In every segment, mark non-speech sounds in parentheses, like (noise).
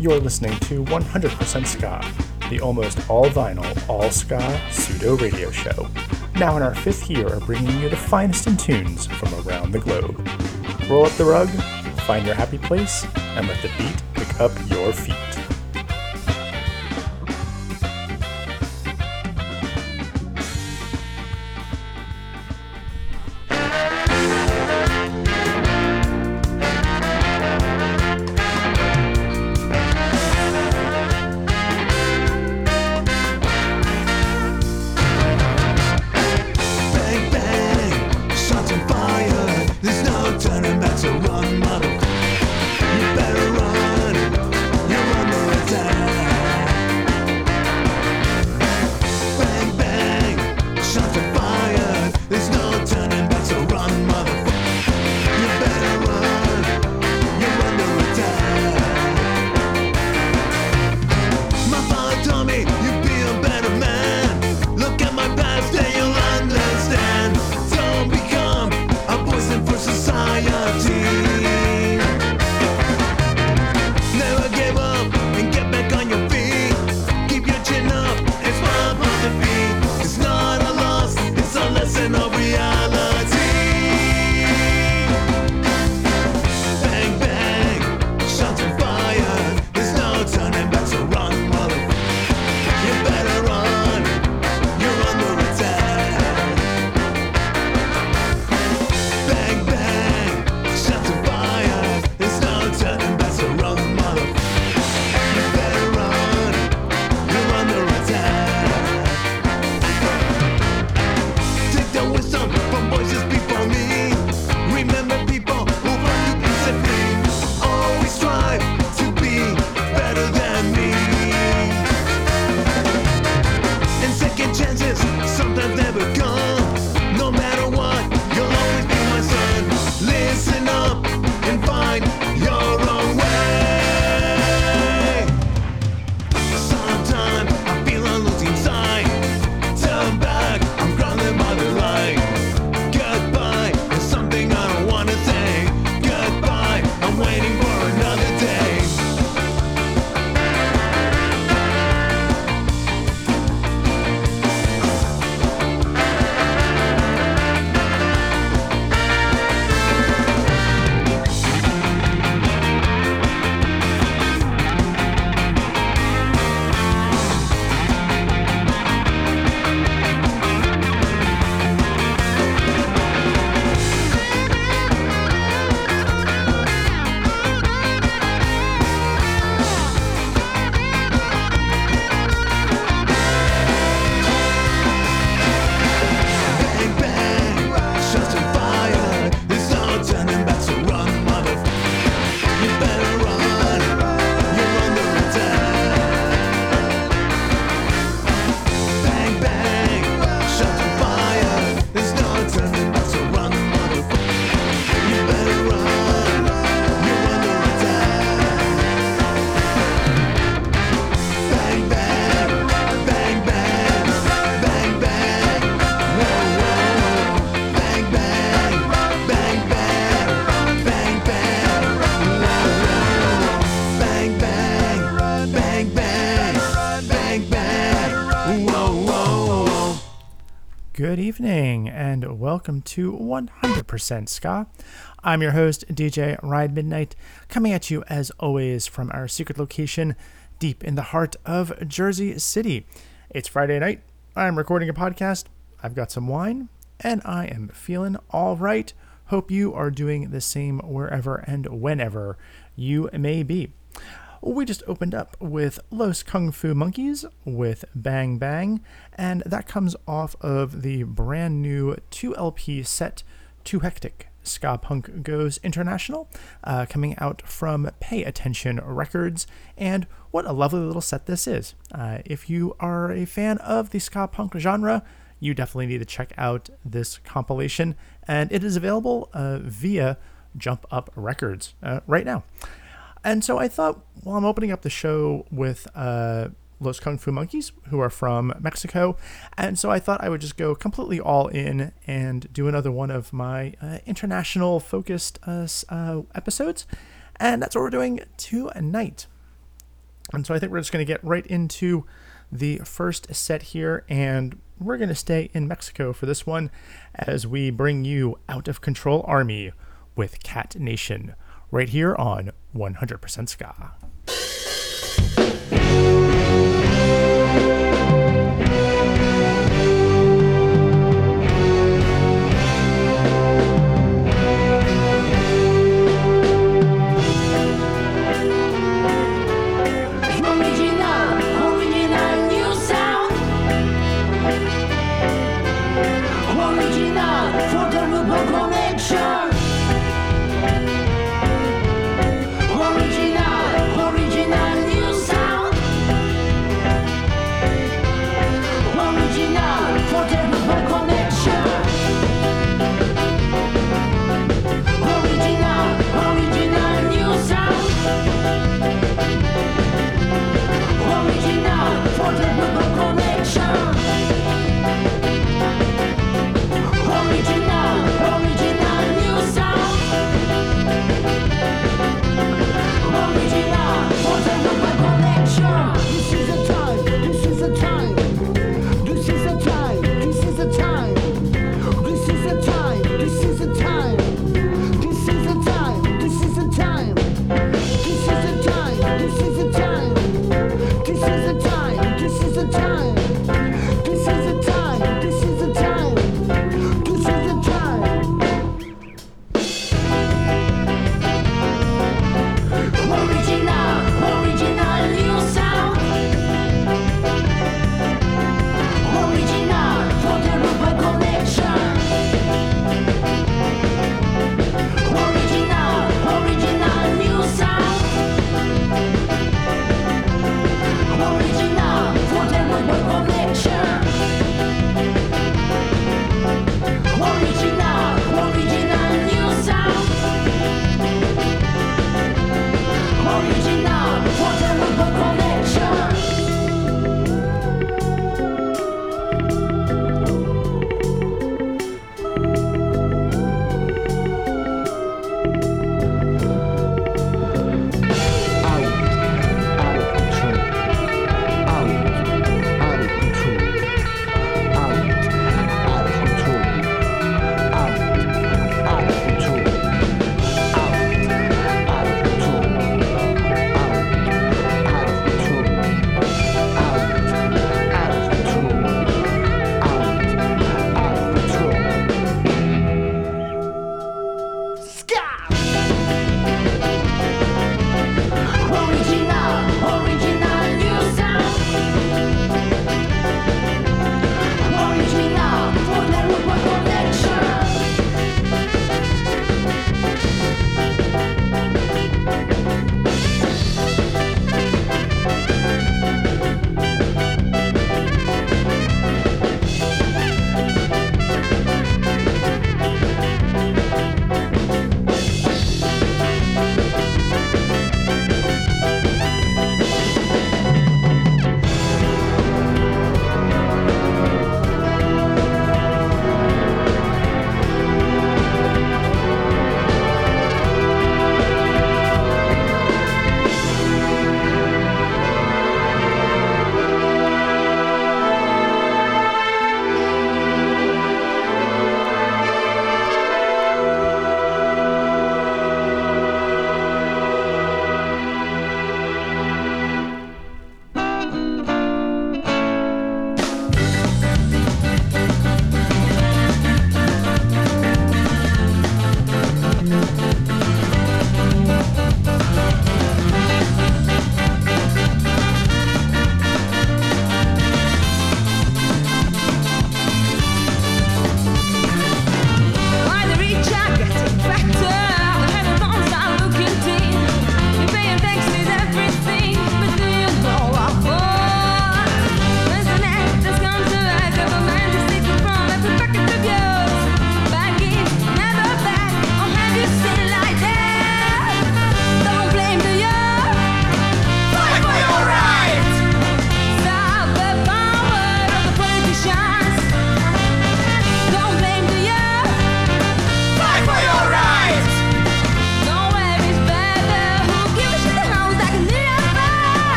You're listening to 100% Ska, the almost all vinyl, all ska pseudo radio show. Now in our fifth year of bringing you the finest in tunes from around the globe. Roll up the rug, find your happy place, and let the beat pick up your feet. Welcome to 100% Ska. I'm your host, DJ Ride Midnight, coming at you as always from our secret location deep in the heart of Jersey City. It's Friday night. I'm recording a podcast. I've got some wine and I am feeling all right. Hope you are doing the same wherever and whenever you may be. We just opened up with Los Kung Fu Monkeys with Bang Bang, and that comes off of the brand new 2LP set Too Hectic. Ska Punk Goes International, uh, coming out from Pay Attention Records, and what a lovely little set this is. Uh, if you are a fan of the ska punk genre, you definitely need to check out this compilation, and it is available uh, via Jump Up Records uh, right now. And so I thought, well, I'm opening up the show with uh, Los Kung Fu Monkeys, who are from Mexico, and so I thought I would just go completely all in and do another one of my uh, international focused uh, uh, episodes. And that's what we're doing tonight. And so I think we're just going to get right into the first set here, and we're going to stay in Mexico for this one as we bring you Out of Control Army with Cat Nation right here on 100% Ska.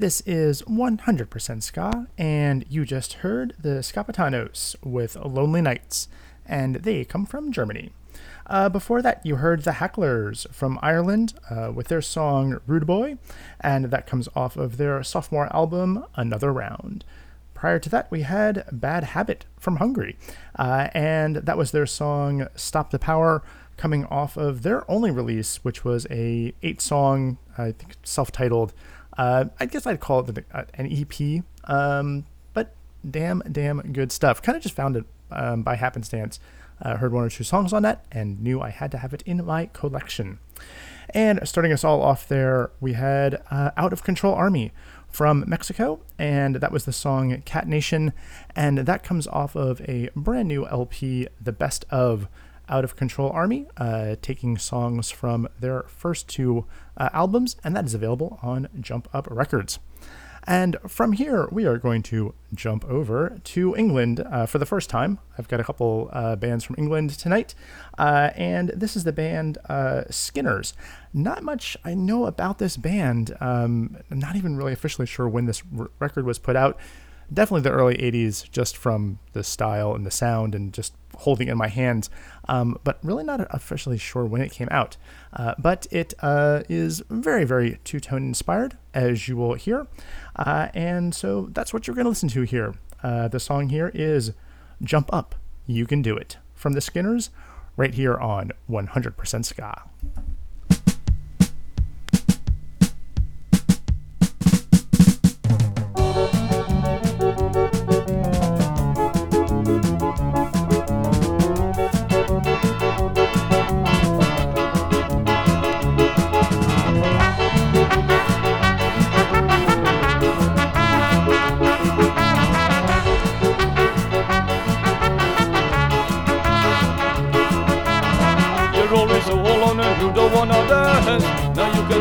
This is 100% Ska, and you just heard the Scapatanos with Lonely Nights, and they come from Germany. Uh, before that, you heard the Hecklers from Ireland uh, with their song Rude Boy, and that comes off of their sophomore album Another Round. Prior to that, we had Bad Habit from Hungary, uh, and that was their song Stop the Power, coming off of their only release, which was a eight song, I think self-titled. Uh, I guess I'd call it uh, an EP, um, but damn, damn good stuff. Kind of just found it um, by happenstance. Uh, heard one or two songs on that and knew I had to have it in my collection. And starting us all off there, we had uh, Out of Control Army from Mexico, and that was the song Cat Nation, and that comes off of a brand new LP, The Best of Out of Control Army, uh, taking songs from their first two uh, albums, and that is available on Jump Up Records. And from here, we are going to jump over to England uh, for the first time. I've got a couple uh, bands from England tonight, uh, and this is the band uh, Skinners. Not much I know about this band. Um, I'm not even really officially sure when this r- record was put out. Definitely the early 80s, just from the style and the sound and just holding in my hands, um, but really not officially sure when it came out. Uh, but it uh, is very, very two tone inspired, as you will hear. Uh, and so that's what you're going to listen to here. Uh, the song here is Jump Up, You Can Do It from the Skinners, right here on 100% Ska.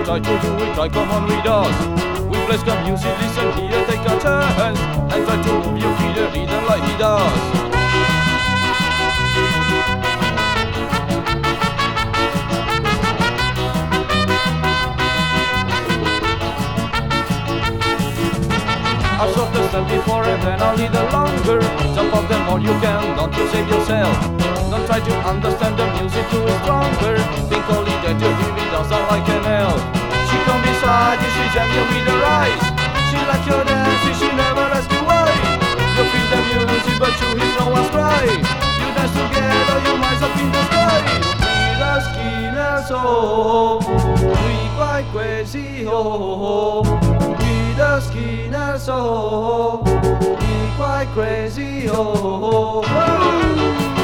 Try to do it right, come on with us. We play some music, listen here, take a chance. And try to move your feet and rhythm like he does. I've shot the stand before and then a little longer. Jump up the more you can, don't you save yourself. Don't try to understand the music too stronger. Think only that you hear it doesn't like an elf. She come beside you, she jam you with her eyes. She like your dance, she never ask you why. You feel the music, but you hear no one's cry. You dance together, your minds up in the sky. We the skinners, oh, we quite crazy, oh. We the skinners, oh, we quite crazy, oh. oh.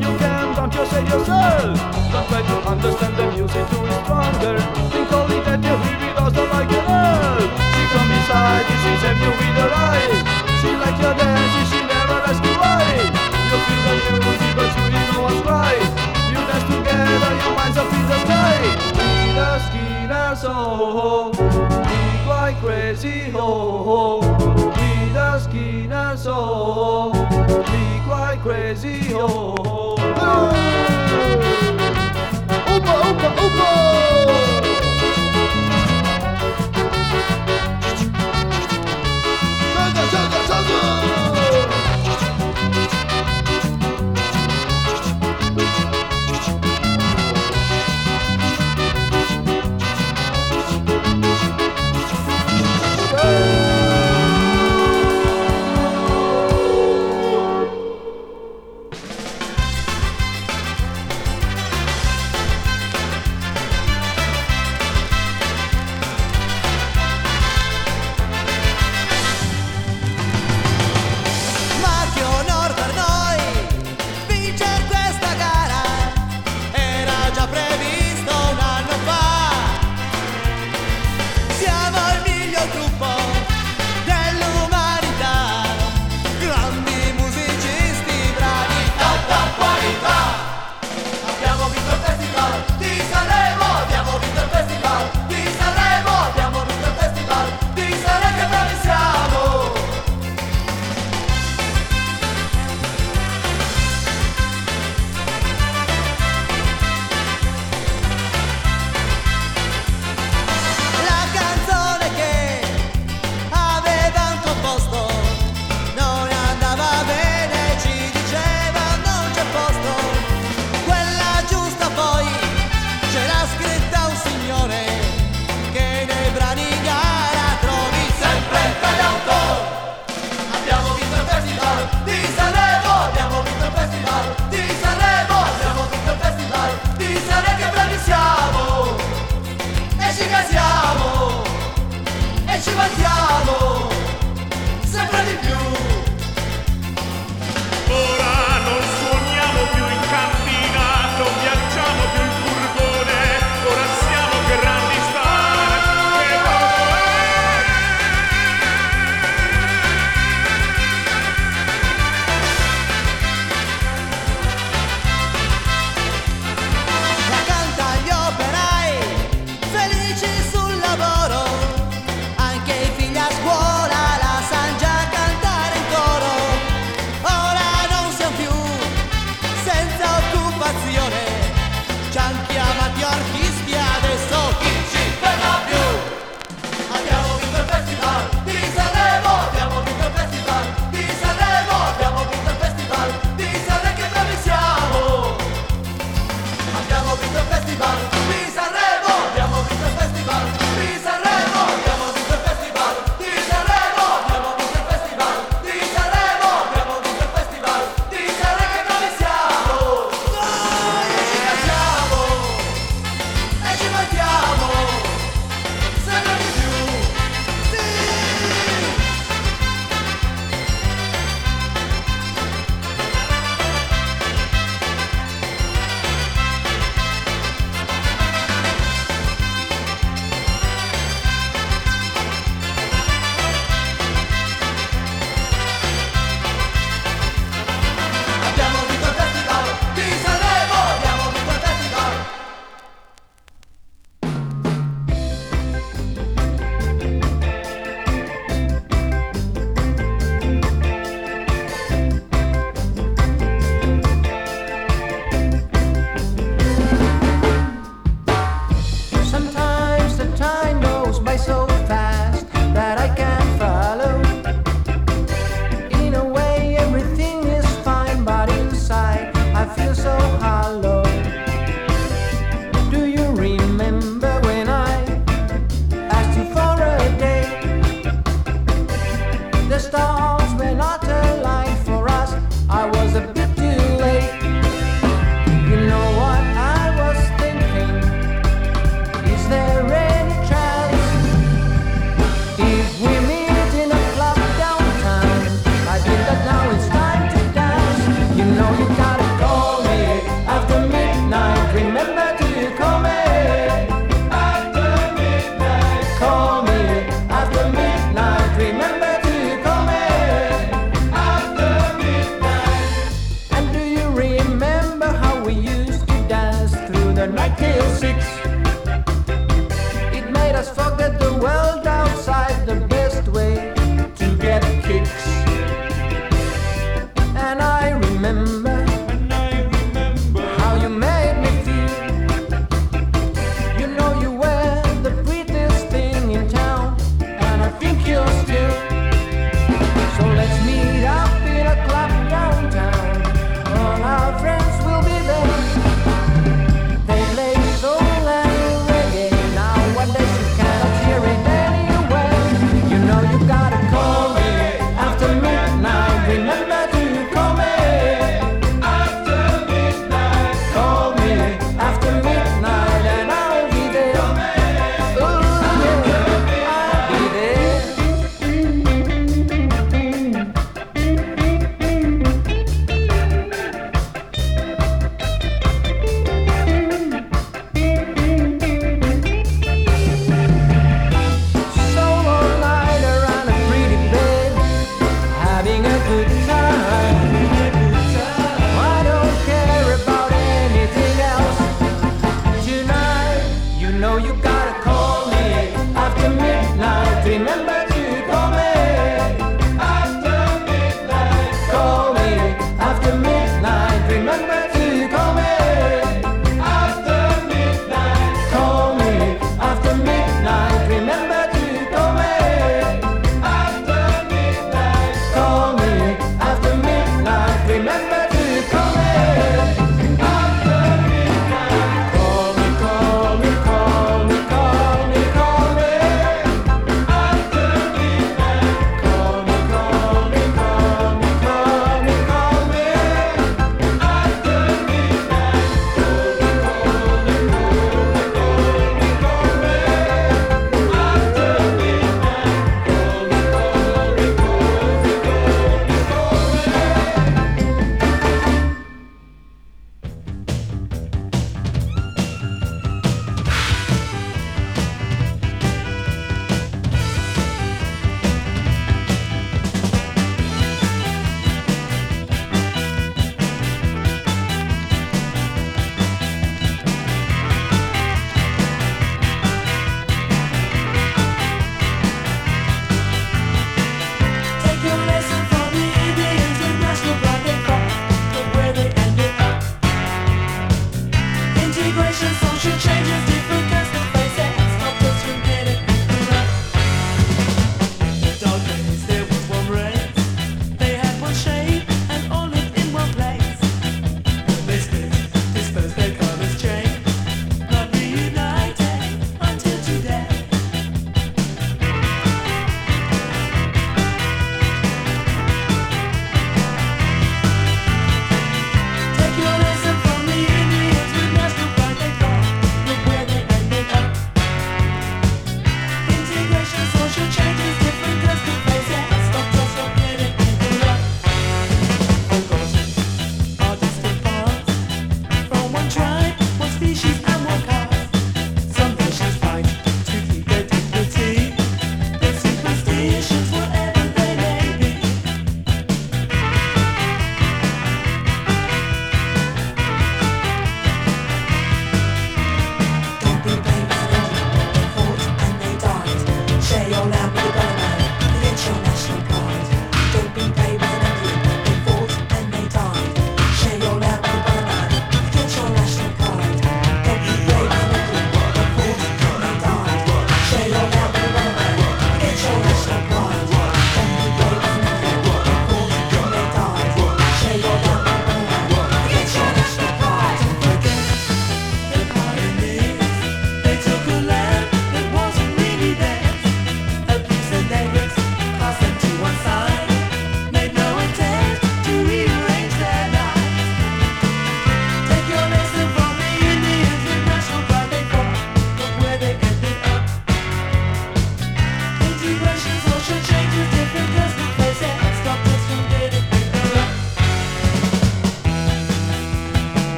You can, don't you say yourself. Don't try to understand the music to too stronger. Think only that you hear it doesn't like an elf. She come beside you, she save you with her eyes. She like your dance, she never asks you why. You feel the music, but you hear no one's cry. You dance together, your minds up in the sky. We the skinners, oh, we quite crazy. We the skinners, oh, we quite crazy, oh. Opa, opa, opa!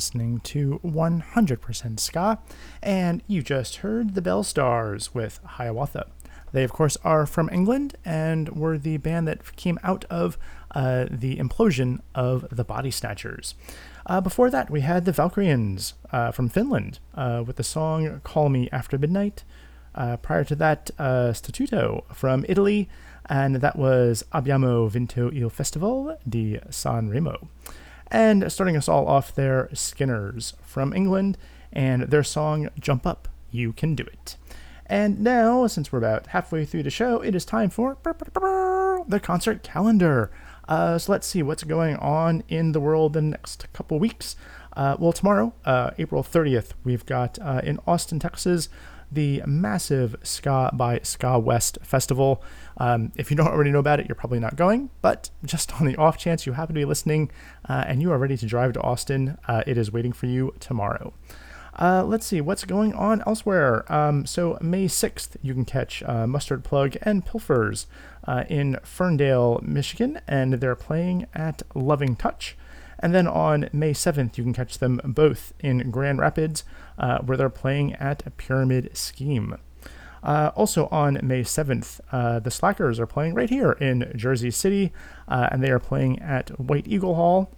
Listening to 100% Ska, and you just heard the Belle Stars with Hiawatha. They, of course, are from England and were the band that came out of uh, the implosion of the Body Snatchers. Uh, before that, we had the Valkyrians uh, from Finland uh, with the song Call Me After Midnight. Uh, prior to that, uh, Statuto from Italy, and that was Abbiamo Vinto il Festival di San Remo. And starting us all off there, Skinners from England, and their song Jump Up, You Can Do It. And now, since we're about halfway through the show, it is time for the concert calendar. Uh, so let's see what's going on in the world the next couple weeks. Uh, well, tomorrow, uh, April 30th, we've got uh, in Austin, Texas, the massive Ska by Ska West Festival. Um, if you don't already know about it, you're probably not going, but just on the off chance you happen to be listening uh, and you are ready to drive to Austin, uh, it is waiting for you tomorrow. Uh, let's see what's going on elsewhere. Um, so May 6th, you can catch uh, Mustard Plug and Pilfers uh, in Ferndale, Michigan, and they're playing at Loving Touch. And then on May 7th, you can catch them both in Grand Rapids, uh, where they're playing at Pyramid Scheme. Uh, also on May 7th, uh, the Slackers are playing right here in Jersey City, uh, and they are playing at White Eagle Hall.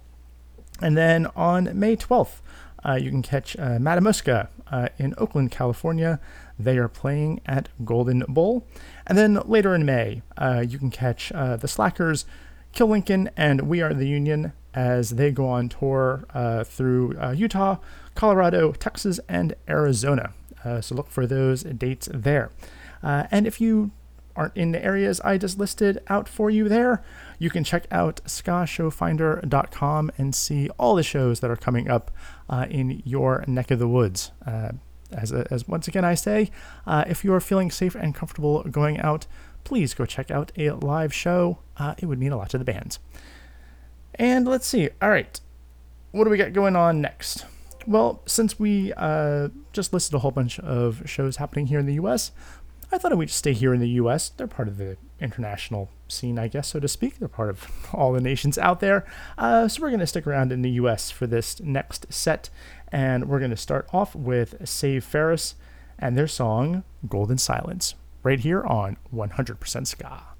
And then on May 12th, uh, you can catch uh, Matamuska uh, in Oakland, California. They are playing at Golden Bull. And then later in May, uh, you can catch the Slackers, Kill Lincoln, and We Are the Union as they go on tour uh, through uh, Utah, Colorado, Texas, and Arizona. Uh, so look for those dates there. Uh, and if you aren't in the areas I just listed out for you there, you can check out skashowfinder.com and see all the shows that are coming up uh, in your neck of the woods. Uh, as, as once again I say, if you are feeling safe and comfortable going out, please go check out a live show. It would mean a lot to the bands. And let's see. All right, what do we got going on next? Well, since we uh, just listed a whole bunch of shows happening here in the U.S., I thought would stay here in the U.S. They're part of the international scene, I guess, so to speak. They're part of (laughs) all the nations out there. Uh, so we're going to stick around in the U.S. for this next set, and we're going to start off with Save Ferris and their song Golden Silence, right here on 100% Ska.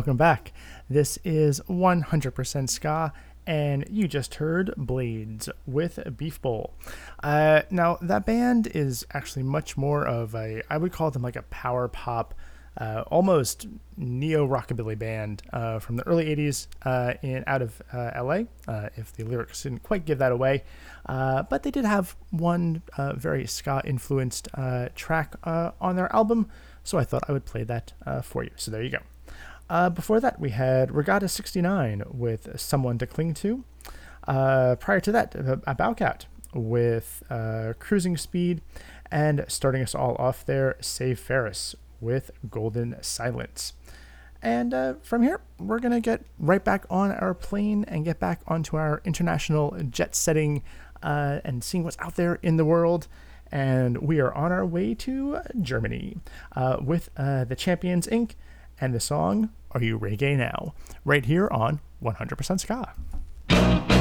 Welcome back. This is 100% Ska, and you just heard Blades with Beef Bowl. Uh, now, that band is actually much more of a, I would call them like a power pop, uh, almost neo rockabilly band uh, from the early 80s uh, in out of uh, LA, uh, if the lyrics didn't quite give that away. But they did have one very ska influenced track on their album, so I thought I would play that for you. So there you go. Uh, before that, we had Regatta 69 with Someone to Cling to. Uh, prior to that, a Bowcat with uh, Cruising Speed. And starting us all off there, Save Ferris with Golden Silence. And uh, from here, we're going to get right back on our plane and get back onto our international jet setting uh, and seeing what's out there in the world. And we are on our way to Germany uh, with uh, the Champions Inc. and the song Are You Reggae Now? right here on 100% Ska.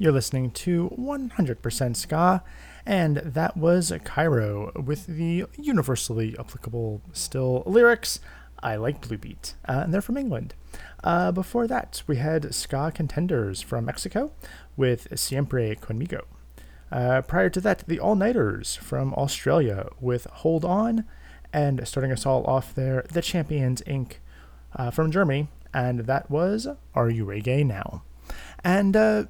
You're listening to 100% Ska, and that was Cairo with the universally applicable still lyrics. I like Blue Beat, uh, and they're from England. Uh, before that, we had Ska Contenders from Mexico with Siempre Conmigo. Uh, prior to that, the All Nighters from Australia with Hold On, and starting us all off there, the Champions Inc. Uh, from Germany, and that was Are You Reggae Now? And uh,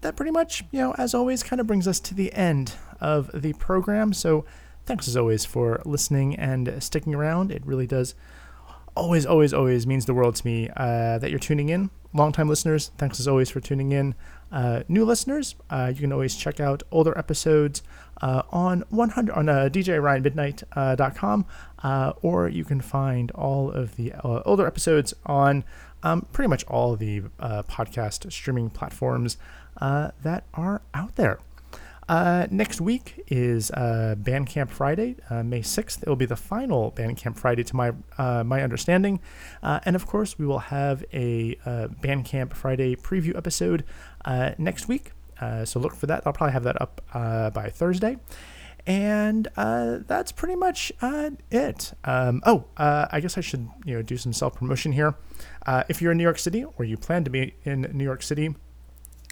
that pretty much, you know, as always, kind of brings us to the end of the program. So thanks as always for listening and sticking around. It really does always, always, always means the world to me uh, that you're tuning in. Longtime listeners, thanks as always for tuning in. Uh, new listeners, uh, you can always check out older episodes uh, on 100 on uh, DJRyanMidnight.com, uh, or you can find all of the uh, older episodes on um, pretty much all the uh, podcast streaming platforms uh, that are out there. Uh, next week is uh, Bandcamp Friday, uh, May 6th. It will be the final Bandcamp Friday to my uh, my understanding. Uh, and of course, we will have a uh, Bandcamp Friday preview episode next week. So look for that. I'll probably have that up by Thursday. And that's pretty much it. Um, oh, I guess I should you know do some self promotion here. If you're in New York City or you plan to be in New York City,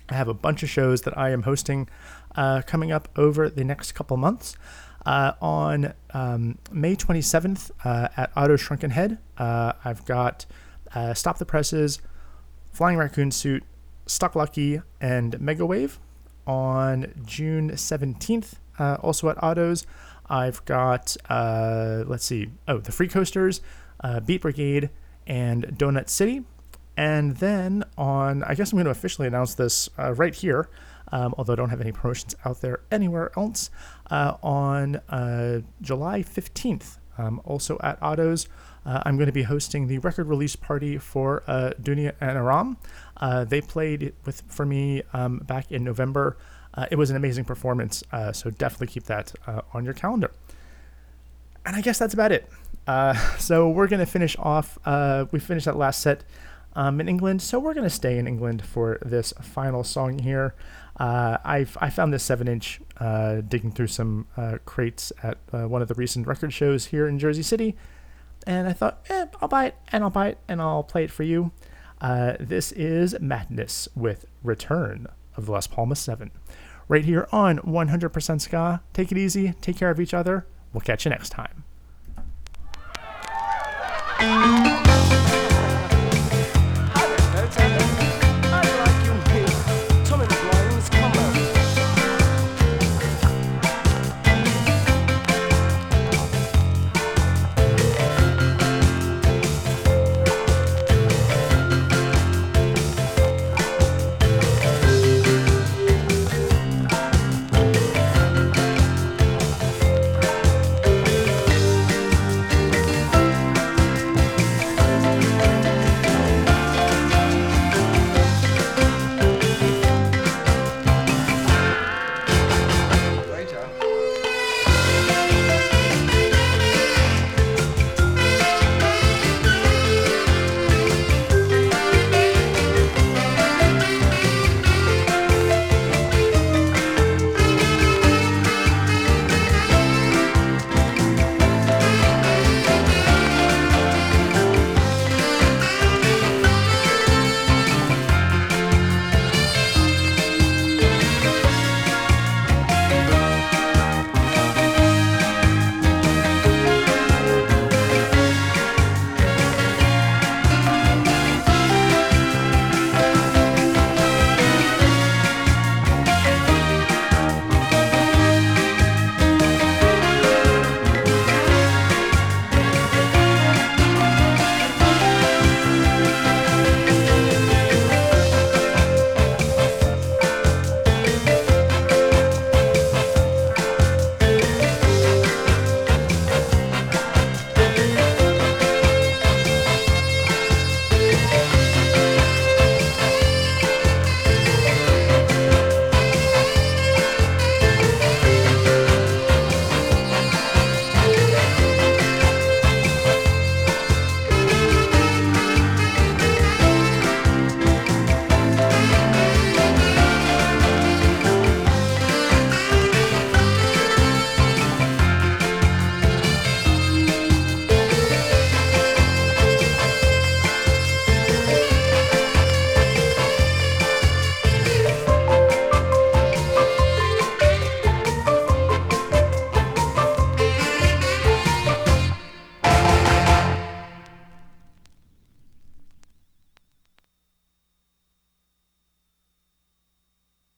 I have a bunch of shows that I am hosting uh, coming up over the next couple months. Uh, on um, May 27th uh, at Otto's Shrunken Head, uh, I've got uh, Stop the Presses, Flying Raccoon Suit, Stuck Lucky, and Mega Wave. On June 17th, uh, also at Otto's, I've got, let's see, oh, the Free Coasters, Beat Brigade, and Donut City. And then on, I guess I'm going to officially announce this uh, right here, um, although I don't have any promotions out there anywhere else. Uh, on uh, July 15th, um, also at Otto's, uh, I'm going to be hosting the record release party for uh, Dunia and Aram. Uh, they played with for me um, back in November. It was an amazing performance, so definitely keep that on your calendar. And I guess that's about it. (laughs) So we're going to finish off. We finished that last set um, in England, so we're going to stay in England for this final song here. Uh, I've I found this seven inch uh, digging through some uh, crates at uh, one of the recent record shows here in Jersey City, and I thought, eh, I'll buy it and I'll buy it and I'll play it for you. Uh, this is Madness with Return of the Los Palmas 7. Right here on 100% Ska. Take it easy, take care of each other. We'll catch you next time.